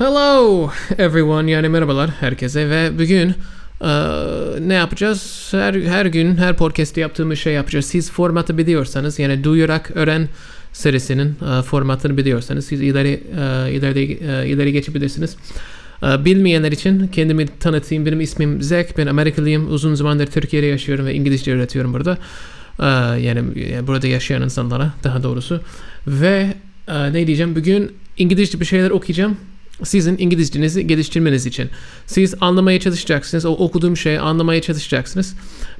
Hello everyone yani merhabalar herkese ve bugün eee, ne yapacağız? Her, her gün her podcast'te yaptığımız şey yapacağız. Siz formatı biliyorsanız yani duyarak öğren serisinin eee, formatını biliyorsanız siz ileri eee, ileri eee, ileri geçebilirsiniz. Eee, bilmeyenler için kendimi tanıtayım. Benim ismim Zek. Ben Amerikalıyım. Uzun zamandır Türkiye'de yaşıyorum ve İngilizce öğretiyorum burada. Yani burada yaşayan insanlara daha doğrusu. Ve ne diyeceğim? Bugün İngilizce bir şeyler okuyacağım sizin İngilizcenizi geliştirmeniz için. Siz anlamaya çalışacaksınız. O okuduğum şeyi anlamaya çalışacaksınız.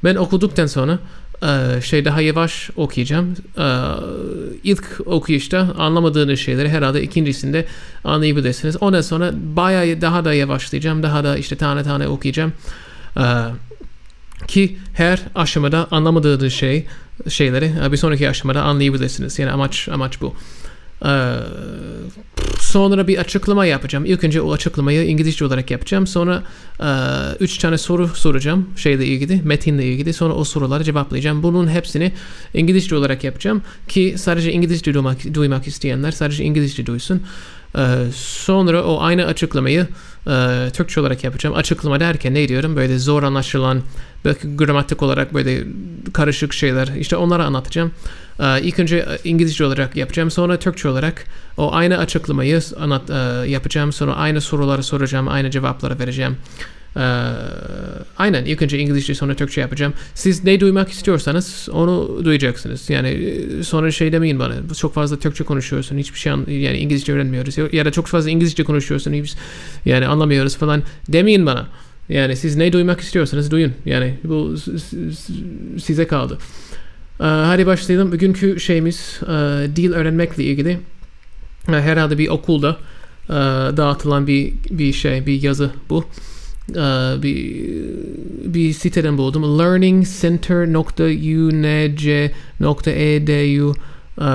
Ben okuduktan sonra e, şey daha yavaş okuyacağım. E, ilk okuyuşta anlamadığınız şeyleri herhalde ikincisinde anlayabilirsiniz. Ondan sonra bayağı daha da yavaşlayacağım. Daha da işte tane tane okuyacağım. E, ki her aşamada anlamadığınız şey şeyleri bir sonraki aşamada anlayabilirsiniz. Yani amaç amaç bu. Sonra bir açıklama yapacağım. İlk önce o açıklamayı İngilizce olarak yapacağım. Sonra e, üç tane soru soracağım şeyle ilgili, metinle ilgili. Sonra o soruları cevaplayacağım. Bunun hepsini İngilizce olarak yapacağım ki sadece İngilizce duymak, duymak isteyenler sadece İngilizce duysun. Ee, sonra o aynı açıklamayı e, Türkçe olarak yapacağım. Açıklama derken ne diyorum? Böyle zor anlaşılan, belki gramatik olarak böyle karışık şeyler. İşte onları anlatacağım. Ee, ilk önce İngilizce olarak yapacağım. Sonra Türkçe olarak o aynı açıklamayı anlat, e, yapacağım. Sonra aynı soruları soracağım. Aynı cevapları vereceğim. Ee, aynen ilk önce İngilizce sonra Türkçe yapacağım. Siz ne duymak istiyorsanız onu duyacaksınız. Yani e, sonra şey demeyin bana çok fazla Türkçe konuşuyorsun hiçbir şey an- yani İngilizce öğrenmiyoruz ya da çok fazla İngilizce konuşuyorsun hiç, yani anlamıyoruz falan demeyin bana. Yani siz ne duymak istiyorsanız duyun. Yani bu size kaldı. Ee, hadi başlayalım. Bugünkü şeyimiz e, dil öğrenmekle ilgili. E, herhalde bir okulda e, dağıtılan bir bir şey, bir yazı bu. E, bir bir siteden buldum. learningcenter.unc.edu e,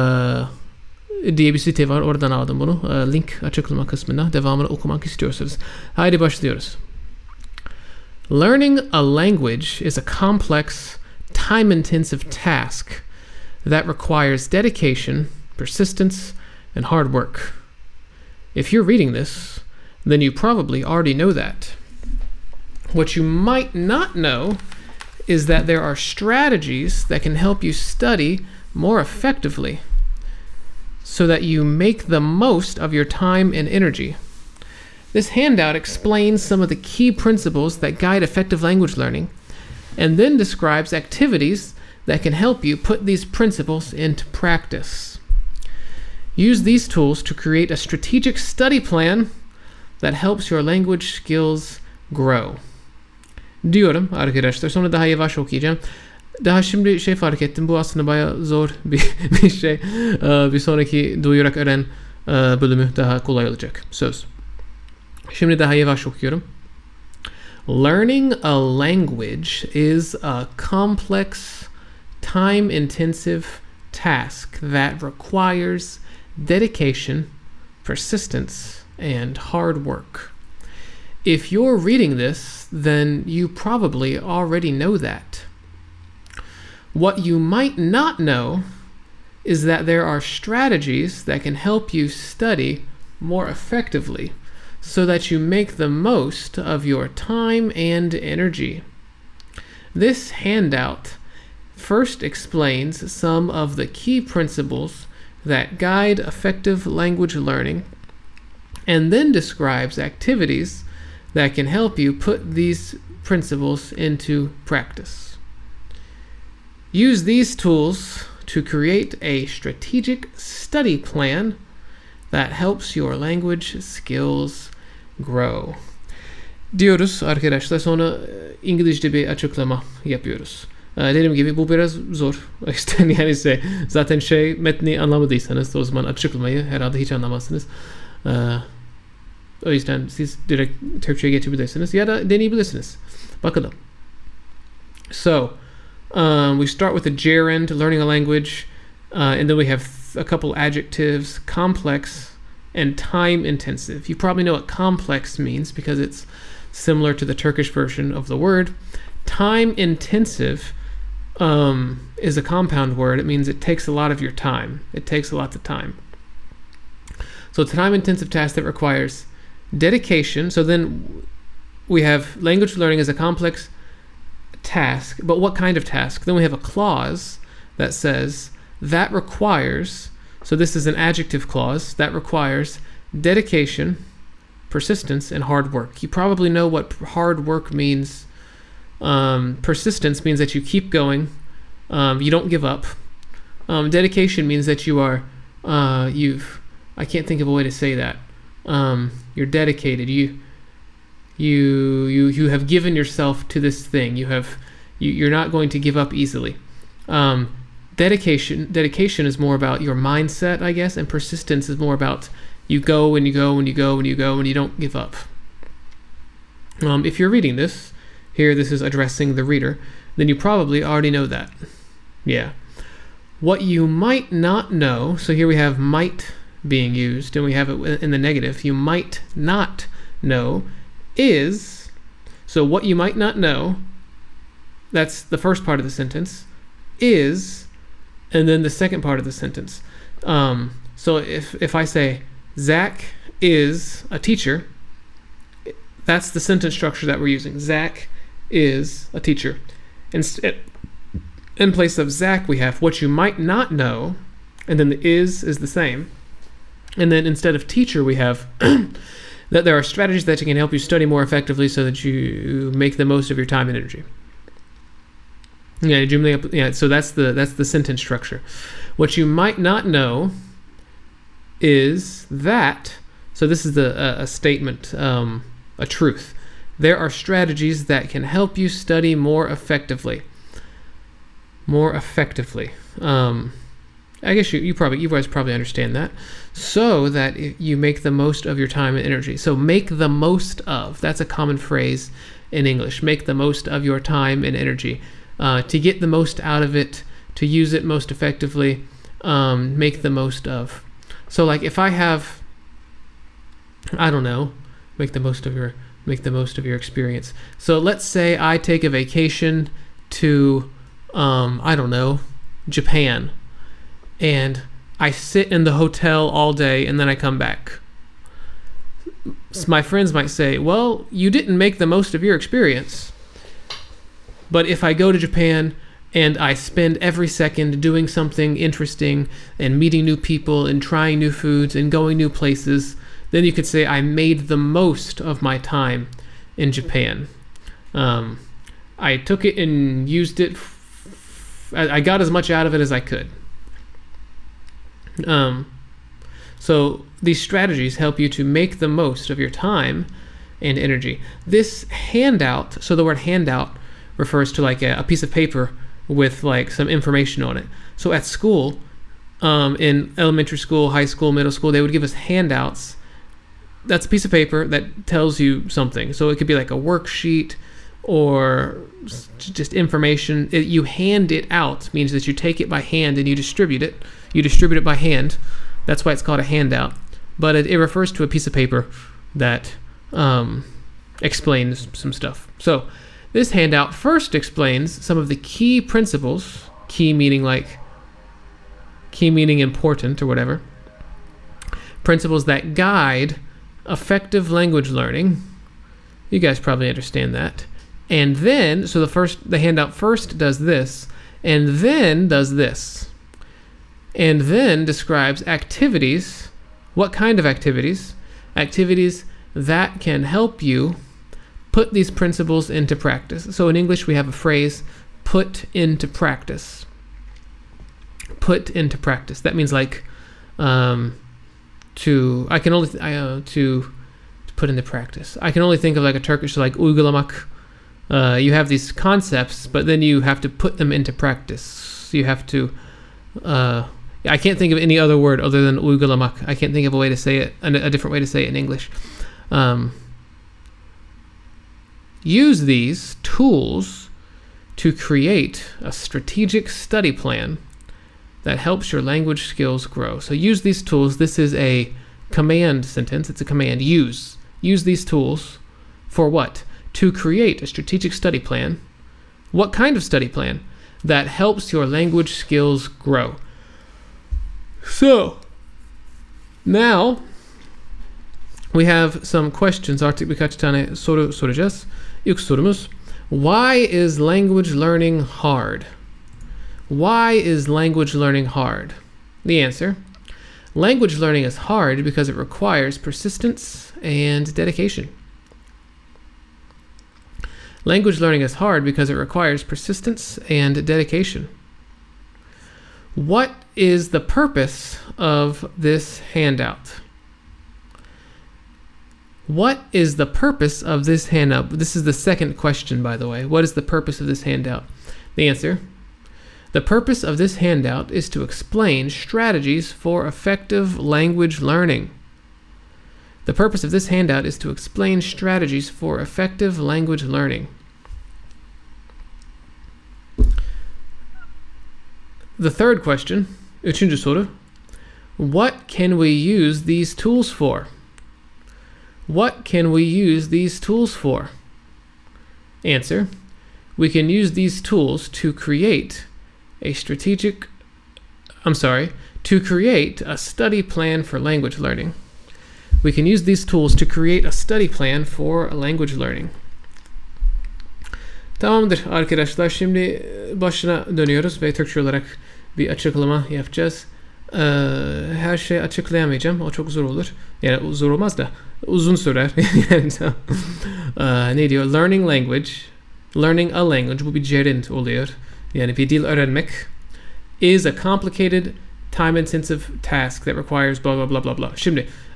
diye bir site var. Oradan aldım bunu. E, link açıklama kısmında. Devamını okumak istiyorsanız. Haydi başlıyoruz. Learning a language is a complex, time intensive task that requires dedication, persistence, and hard work. If you're reading this, then you probably already know that. What you might not know is that there are strategies that can help you study more effectively so that you make the most of your time and energy. This handout explains some of the key principles that guide effective language learning and then describes activities that can help you put these principles into practice. Use these tools to create a strategic study plan that helps your language skills grow. Diyorum arkadaşlar. Sonra daha yavaş okuyacağım. Daha şimdi şey fark ettim. Bu aslında bayağı zor bir, bir şey. Ee, Bir sonraki duyarak öğren e, bölümü daha kolay olacak. Söz. Şimdi daha yavaş okuyorum. Learning a language is a complex, time intensive task that requires dedication, persistence, and hard work. If you're reading this, then you probably already know that. What you might not know is that there are strategies that can help you study more effectively so that you make the most of your time and energy. This handout first explains some of the key principles that guide effective language learning and then describes activities that can help you put these principles into practice. Use these tools to create a strategic study plan that helps your language skills grow. Diyoruz arkadaşlar sonra e, İngilizce bir açıklama yapıyoruz. E, Dediğim gibi bu biraz zor. İşte yani ise zaten şey metni anlamadıysanız o zaman açıklamayı herhalde hiç anlamazsınız. O yüzden siz direkt Türkçe'ye geçebilirsiniz ya da deneyebilirsiniz. Bakalım. So, um, we start with a gerund, learning a language, uh, and then we have a couple adjectives, complex and time intensive. You probably know what complex means because it's similar to the Turkish version of the word. Time intensive um, is a compound word. It means it takes a lot of your time. It takes a lot of time. So it's a time intensive task that requires dedication. So then we have language learning as a complex task, but what kind of task? Then we have a clause that says that requires, so this is an adjective clause, that requires dedication, persistence, and hard work. You probably know what hard work means. Um, persistence means that you keep going, um, you don't give up. Um, dedication means that you are, uh, you've, I can't think of a way to say that. Um, you're dedicated. You, you, you, you have given yourself to this thing. You have, you, you're not going to give up easily. Um, dedication, dedication is more about your mindset, I guess, and persistence is more about you go and you go and you go and you go and you don't give up. Um, if you're reading this, here this is addressing the reader, then you probably already know that. Yeah. What you might not know, so here we have might being used, and we have it in the negative. You might not know is, so what you might not know, that's the first part of the sentence, is, and then the second part of the sentence. Um, so if, if I say, Zach is a teacher, that's the sentence structure that we're using. Zach is a teacher. Instead, in place of Zach, we have what you might not know, and then the is is the same. And then instead of teacher, we have that there are strategies that can help you study more effectively so that you make the most of your time and energy. Yeah, yeah. So that's the that's the sentence structure. What you might not know is that. So this is the a, a statement, um, a truth. There are strategies that can help you study more effectively. More effectively. Um, I guess you, you probably you guys probably understand that. So that you make the most of your time and energy. So make the most of. That's a common phrase in English. Make the most of your time and energy. Uh, to get the most out of it, to use it most effectively, um, make the most of. So like if I have, I don't know, make the most of your make the most of your experience. So let's say I take a vacation to, um, I don't know, Japan and I sit in the hotel all day and then I come back. My friends might say, Well, you didn't make the most of your experience. But if I go to Japan and I spend every second doing something interesting and meeting new people and trying new foods and going new places, then you could say I made the most of my time in Japan. Um, I took it and used it. F- I got as much out of it as I could. Um, so these strategies help you to make the most of your time and energy. This handout, so the word handout refers to like a, a piece of paper with like some information on it. So at school, um, in elementary school, high school, middle school, they would give us handouts. That's a piece of paper that tells you something. So it could be like a worksheet or just information. It, you hand it out means that you take it by hand and you distribute it. You distribute it by hand. That's why it's called a handout. but it, it refers to a piece of paper that um, explains some stuff. So this handout first explains some of the key principles, key meaning like key meaning important or whatever, principles that guide effective language learning. You guys probably understand that. And then, so the first, the handout first does this, and then does this. And then describes activities. What kind of activities? Activities that can help you put these principles into practice. So in English, we have a phrase, put into practice. Put into practice. That means like, um, to, I can only, th- I, uh, to, to put into practice. I can only think of like a Turkish, like uygulamak. Uh, you have these concepts, but then you have to put them into practice. You have to, uh, I can't think of any other word other than uygulamak. I can't think of a way to say it, a, a different way to say it in English. Um, use these tools to create a strategic study plan that helps your language skills grow. So use these tools. This is a command sentence. It's a command. Use. Use these tools for what? To create a strategic study plan. What kind of study plan? That helps your language skills grow. So, now we have some questions. Artık birkaç tane soru soracağız. İlk sorumuz Why is language learning hard? Why is language learning hard? The answer Language learning is hard because it requires persistence and dedication. Language learning is hard because it requires persistence and dedication. What is the purpose of this handout? What is the purpose of this handout? This is the second question, by the way. What is the purpose of this handout? The answer The purpose of this handout is to explain strategies for effective language learning. The purpose of this handout is to explain strategies for effective language learning. The third question. What can we use these tools for? What can we use these tools for? Answer. We can use these tools to create a strategic I'm sorry, to create a study plan for language learning. We can use these tools to create a study plan for language learning. Tamamdır arkadaşlar. Şimdi başına dönüyoruz ve Türkçe olarak bir açıklama yapacağız. Ee, her şeyi açıklayamayacağım. O çok zor olur. Yani zor olmaz da uzun sürer. yani, ee, ne diyor? Learning language. Learning a language. Bu bir gerund oluyor. Yani bir dil öğrenmek is a complicated time intensive task that requires blah blah blah blah blah. Şimdi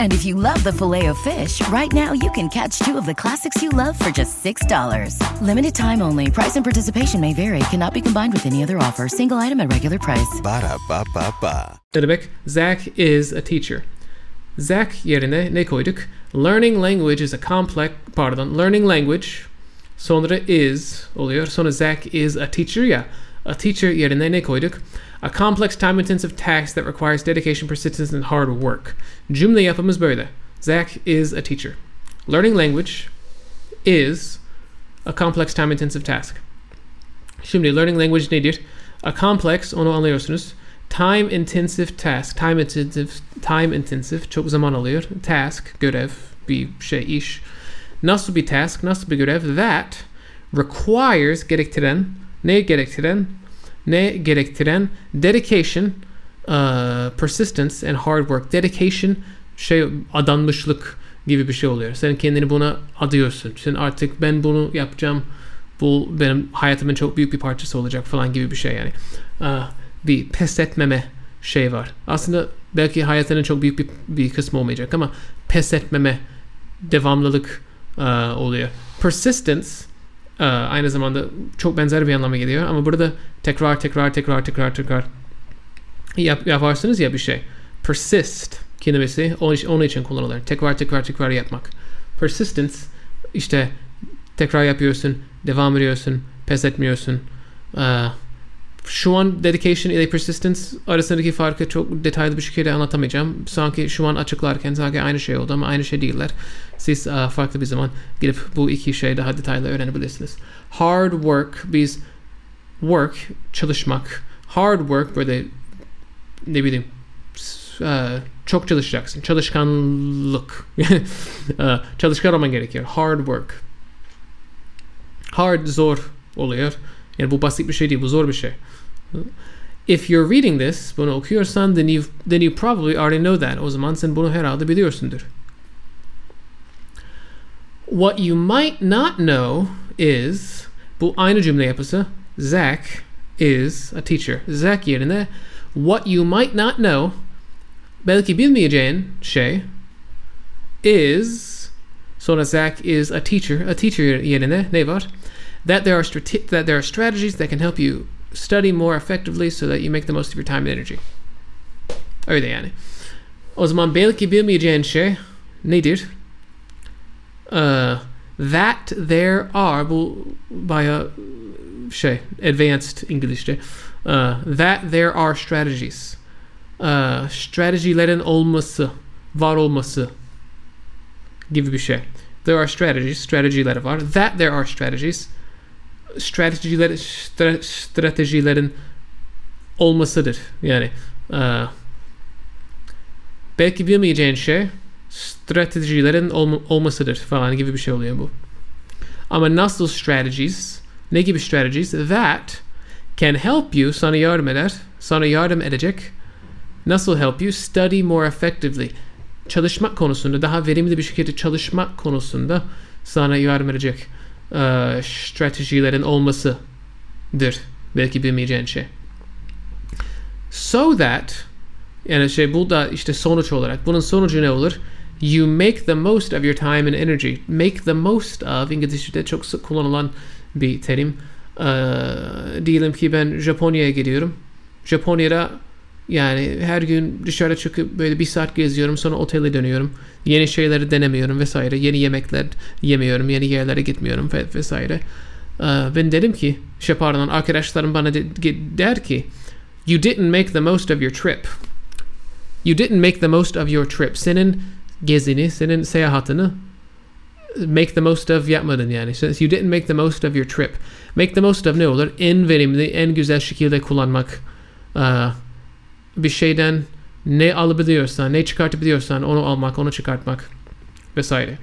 And if you love the Filet-O-Fish, right now you can catch two of the classics you love for just $6. Limited time only. Price and participation may vary. Cannot be combined with any other offer. Single item at regular price. Ba-da-ba-ba-ba. Ne demek? Zach is a teacher. Zach yerine ne koyduk? Learning language is a complex, pardon, learning language sonra is oluyor. Sonra Zach is a teacher ya. A teacher yerine ne koyduk? A complex time intensive task that requires dedication, persistence and hard work. Cümle yapımız böyle. Zach is a teacher. Learning language is a complex time intensive task. Şimdi learning language nedir? A complex onu anlıyorsunuz. Time intensive task. Time intensive time intensive çok zaman alıyor. Task görev bir şey iş. Nasıl bir task? Nasıl bir görev? That requires gerektiren ne gerektiren ne gerektiren dedication uh, persistence and hard work. Dedication şey adanmışlık gibi bir şey oluyor. Sen kendini buna adıyorsun. Sen artık ben bunu yapacağım. Bu benim hayatımın çok büyük bir parçası olacak falan gibi bir şey yani. Uh, bir pes etmeme şey var. Aslında belki hayatının çok büyük bir, bir kısmı olmayacak ama pes etmeme devamlılık uh, oluyor. Persistence aynı zamanda çok benzer bir anlama geliyor ama burada tekrar tekrar tekrar tekrar tekrar yap, yaparsınız ya bir şey. Persist kelimesi onun için, onun için kullanılır. Tekrar tekrar tekrar yapmak. Persistence işte tekrar yapıyorsun, devam ediyorsun, pes etmiyorsun. Uh, şu an dedication ile persistence arasındaki farkı çok detaylı bir şekilde anlatamayacağım. Sanki şu an açıklarken sanki aynı şey oldu ama aynı şey değiller. Siz uh, farklı bir zaman gidip bu iki şeyi daha detaylı öğrenebilirsiniz. Hard work, biz work, çalışmak. Hard work böyle ne bileyim uh, çok çalışacaksın. Çalışkanlık. uh, çalışkan olman gerekiyor. Hard work. Hard zor oluyor. Yani bu basit bir şey değil, bu. If you're reading this, then you then you probably already know that. O zaman sen bunu herhalde biliyorsundur. What you might not know is bu aynı cümle yapısı. Zach is a teacher. Zach yerine what you might not know belki bilmeyeceğin şey is sonra Zach is a teacher. A teacher yerine ne var? That there are strate- that there are strategies that can help you study more effectively so that you make the most of your time and energy. Öyle yani. O zaman belki bilmeyeceğin şey nedir? Uh, that there are bu bayağı şey advanced İngilizce. Uh, that there are strategies. Uh, stratejilerin olması, var olması gibi bir şey. There are strategies, stratejiler var. That there are strategies stratejiler stra, stratejilerin olmasıdır. Yani uh, belki bilmeyeceğin şey stratejilerin olma, olmasıdır falan gibi bir şey oluyor bu. Ama nasıl strategies, ne gibi strategies that can help you sana yardım eder, sana yardım edecek. Nasıl help you study more effectively. Çalışmak konusunda daha verimli bir şekilde çalışmak konusunda sana yardım edecek uh, stratejilerin olmasıdır. Belki bilmeyeceğin şey. So that yani şey bu da işte sonuç olarak bunun sonucu ne olur? You make the most of your time and energy. Make the most of İngilizce'de çok sık kullanılan bir terim. Uh, diyelim ki ben Japonya'ya gidiyorum. Japonya'da yani her gün dışarı çıkıp böyle bir saat geziyorum sonra otele dönüyorum. Yeni şeyleri denemiyorum vesaire. Yeni yemekler yemiyorum. Yeni yerlere gitmiyorum vesaire. Uh, ben dedim ki şey pardon arkadaşlarım bana de, der ki You didn't make the most of your trip. You didn't make the most of your trip. Senin gezini, senin seyahatini make the most of yapmadın yani. So you didn't make the most of your trip. Make the most of ne olur? En verimli, en güzel şekilde kullanmak. Uh, bir şeyden ne alabiliyorsan, ne çıkartabiliyorsan onu almak, onu çıkartmak vesaire.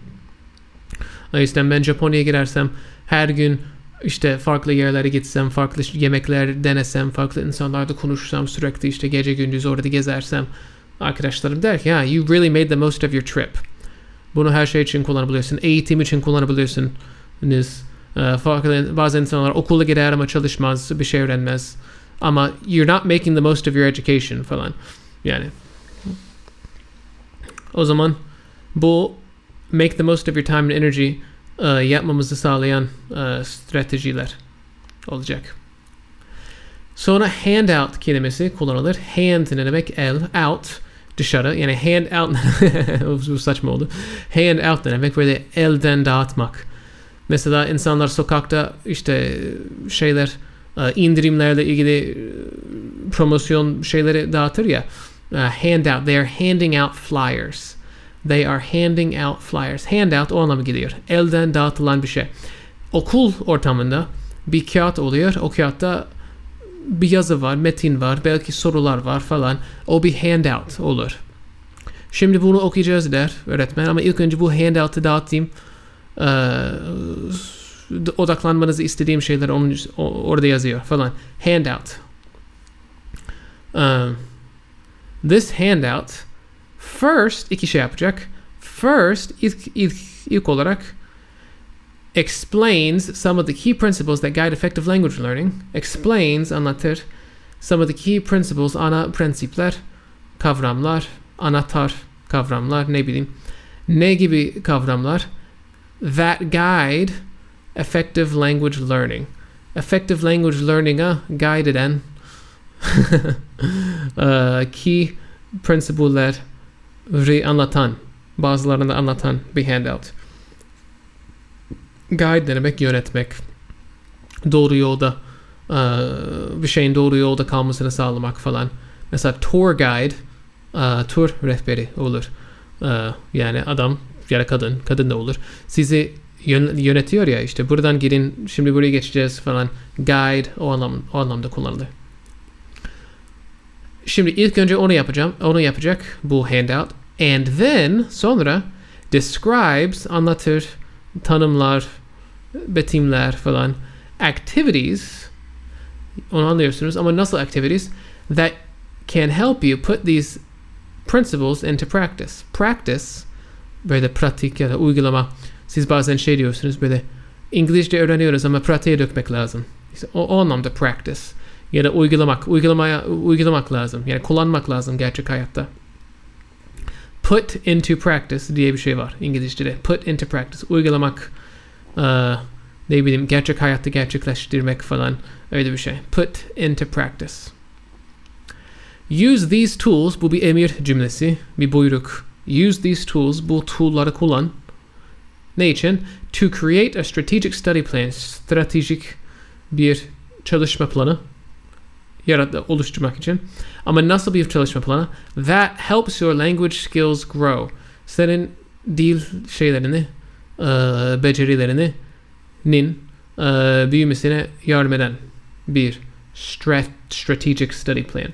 O yüzden ben Japonya'ya gidersem her gün işte farklı yerlere gitsem, farklı yemekler denesem, farklı insanlarla konuşsam, sürekli işte gece gündüz orada gezersem arkadaşlarım der ki ya you really made the most of your trip. Bunu her şey için kullanabiliyorsun. Eğitim için kullanabiliyorsunuz. Farklı, bazı insanlar okula gider ama çalışmaz, bir şey öğrenmez. Ama you're not making the most of your education falan. Yani. O zaman bu make the most of your time and energy uh, yapmamızı sağlayan uh, stratejiler olacak. Sonra handout kelimesi kullanılır. Hand ne demek? El. Out. Dışarı. Yani hand out. bu saçma oldu. Hand out ne demek? Böyle elden dağıtmak. Mesela insanlar sokakta işte şeyler indirimlerle ilgili e, promosyon şeyleri dağıtır ya. E, handout. They are handing out flyers. They are handing out flyers. Handout o anlama geliyor. Elden dağıtılan bir şey. Okul ortamında bir kağıt oluyor. O kağıtta bir yazı var, metin var, belki sorular var falan. O bir handout olur. Şimdi bunu okuyacağız der öğretmen ama ilk önce bu handout'ı dağıtayım. Ee, odaklanmanızı istediğim şeyler onun, orada yazıyor falan. Handout. Um, this handout first iki şey yapacak. First ilk, ilk, ilk olarak explains some of the key principles that guide effective language learning. Explains anlatır some of the key principles ana prensipler, kavramlar, anahtar kavramlar ne bileyim ne gibi kavramlar that guide effective language learning. Effective language learning'a guide eden key principle'leri anlatan, bazılarını anlatan bir handout. Guide demek yönetmek. Doğru yolda uh, bir şeyin doğru yolda kalmasını sağlamak falan. Mesela tour guide uh, tur rehberi olur. Uh, yani adam ya da kadın, kadın da olur. Sizi yönetiyor ya işte buradan girin şimdi buraya geçeceğiz falan. Guide o, anlam, o anlamda kullanılır. Şimdi ilk önce onu yapacağım. Onu yapacak bu handout. And then sonra describes anlatır, tanımlar, betimler falan. Activities onu anlıyorsunuz ama nasıl activities that can help you put these principles into practice. Practice böyle pratik ya da uygulama. Siz bazen şey diyorsunuz böyle İngilizce öğreniyoruz ama pratiğe dökmek lazım. İşte o, o anlamda practice. Ya da uygulamak, uygulamaya uygulamak lazım. Yani kullanmak lazım gerçek hayatta. Put into practice diye bir şey var İngilizce'de. Put into practice. Uygulamak, uh, ne bileyim gerçek hayatta gerçekleştirmek falan öyle bir şey. Put into practice. Use these tools, bu bir emir cümlesi, bir buyruk. Use these tools, bu tool'ları kullan. Ne için? To create a strategic study plan, stratejik bir çalışma planı yarat oluşturmak için. Ama nasıl bir çalışma planı? That helps your language skills grow. Senin dil şeylerini, becerilerini nin büyümesine yardım eden bir strat strategic study plan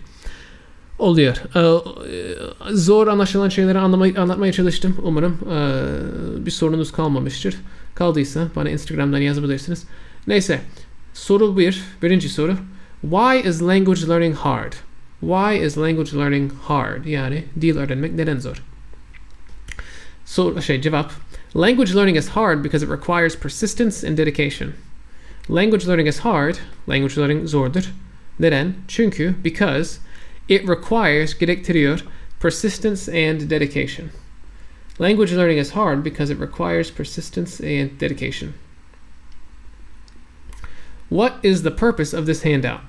oluyor. Ee, zor anlaşılan şeyleri anlamay- anlatmaya çalıştım. Umarım ee, bir sorunuz kalmamıştır. Kaldıysa bana Instagram'dan yazabilirsiniz. Neyse. Soru bir. Birinci soru. Why is language learning hard? Why is language learning hard? Yani dil öğrenmek neden zor? Soru şey cevap. Language learning is hard because it requires persistence and dedication. Language learning is hard. Language learning zordur. Neden? Çünkü because it requires gerektiriyor persistence and dedication. Language learning is hard because it requires persistence and dedication. What is the purpose of this handout?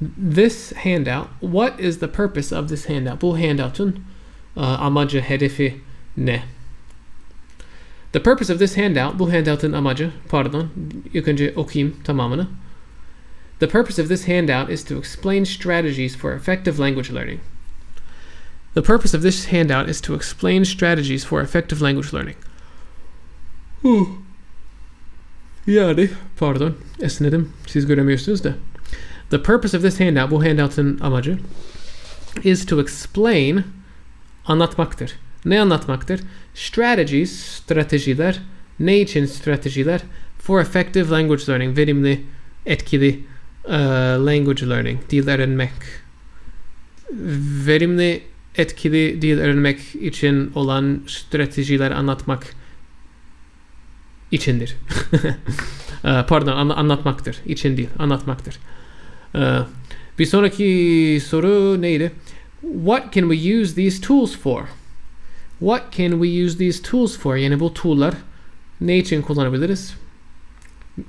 This handout, what is the purpose of this handout? Bu handout'un uh, amacı, hedefi ne? The purpose of this handout, bu handout'un amacı, pardon, ilk önce okuyayım tamamını. The purpose of this handout is to explain strategies for effective language learning. The purpose of this handout is to explain strategies for effective language learning. yani, pardon, esnedim. Siz göremiyorsunuz da. The purpose of this handout, bu handout'ın amacı, is to explain, anlatmaktır. Ne anlatmaktır? Strategies, stratejiler, ne için stratejiler? For effective language learning, verimli, etkili uh, language learning, dil öğrenmek. Verimli, etkili dil öğrenmek için olan stratejiler anlatmak içindir. uh, pardon, an- anlatmaktır. İçin değil, anlatmaktır. Uh, bir sonraki soru neydi? What can we use these tools for? What can we use these tools for? Yani bu tool'lar ne için kullanabiliriz?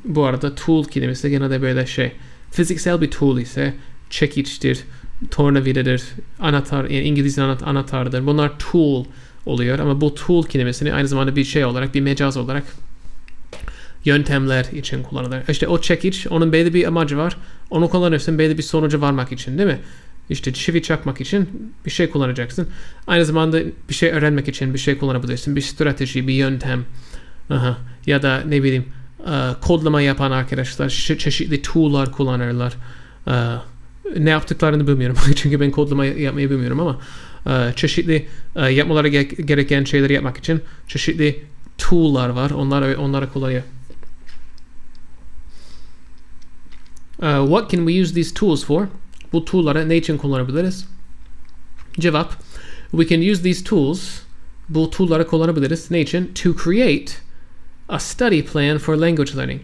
Bu arada tool kelimesi genelde böyle şey fiziksel bir tool ise çekiçtir, tornavidadır, anahtar, yani İngilizce anahtar, anahtardır. Bunlar tool oluyor ama bu tool kelimesini aynı zamanda bir şey olarak, bir mecaz olarak yöntemler için kullanılır. İşte o çekiç onun belli bir amacı var. Onu kullanırsın belli bir sonuca varmak için değil mi? İşte çivi çakmak için bir şey kullanacaksın. Aynı zamanda bir şey öğrenmek için bir şey kullanabilirsin. Bir strateji, bir yöntem. Aha. Ya da ne bileyim e, kodlama yapan arkadaşlar çe- çeşitli tool'lar kullanırlar. E, ne yaptıklarını bilmiyorum. Çünkü ben kodlama yapmayı bilmiyorum ama e, çeşitli e, yapmaları ge- gereken şeyleri yapmak için çeşitli tool'lar var. Onlar onları kullanıyor. Uh, what can we use these tools for? Bu tool'ları ne için kullanabiliriz? Cevap. We can use these tools. Bu tool'ları kullanabiliriz. Ne için? To create a study plan for language learning.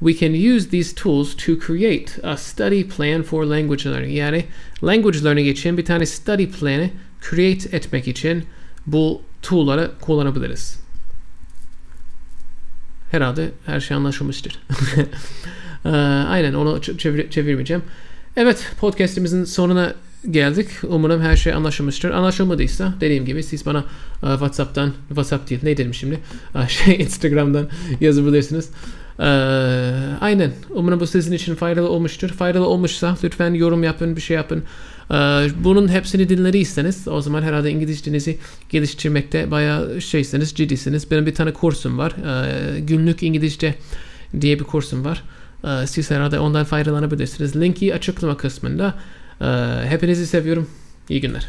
We can use these tools to create a study plan for language learning. Yani language learning için bir tane study planı create etmek için bu tool'ları kullanabiliriz. Herhalde her şey anlaşılmıştır. Ee, aynen onu çevir- çevirmeyeceğim. Evet podcastimizin sonuna geldik. Umarım her şey anlaşılmıştır. Anlaşılmadıysa dediğim gibi siz bana e, WhatsApp'tan, WhatsApp değil ne dedim şimdi? E, şey Instagram'dan yazabilirsiniz. E, aynen. Umarım bu sizin için faydalı olmuştur. Faydalı olmuşsa lütfen yorum yapın, bir şey yapın. E, bunun hepsini dinlediyseniz o zaman herhalde İngilizcenizi geliştirmekte bayağı şeysiniz, ciddisiniz. Benim bir tane kursum var. Günlük İngilizce diye bir kursum var. Siz herhalde ondan faydalanabilirsiniz. Linki açıklama kısmında. Ee, Hepinizi seviyorum. İyi günler.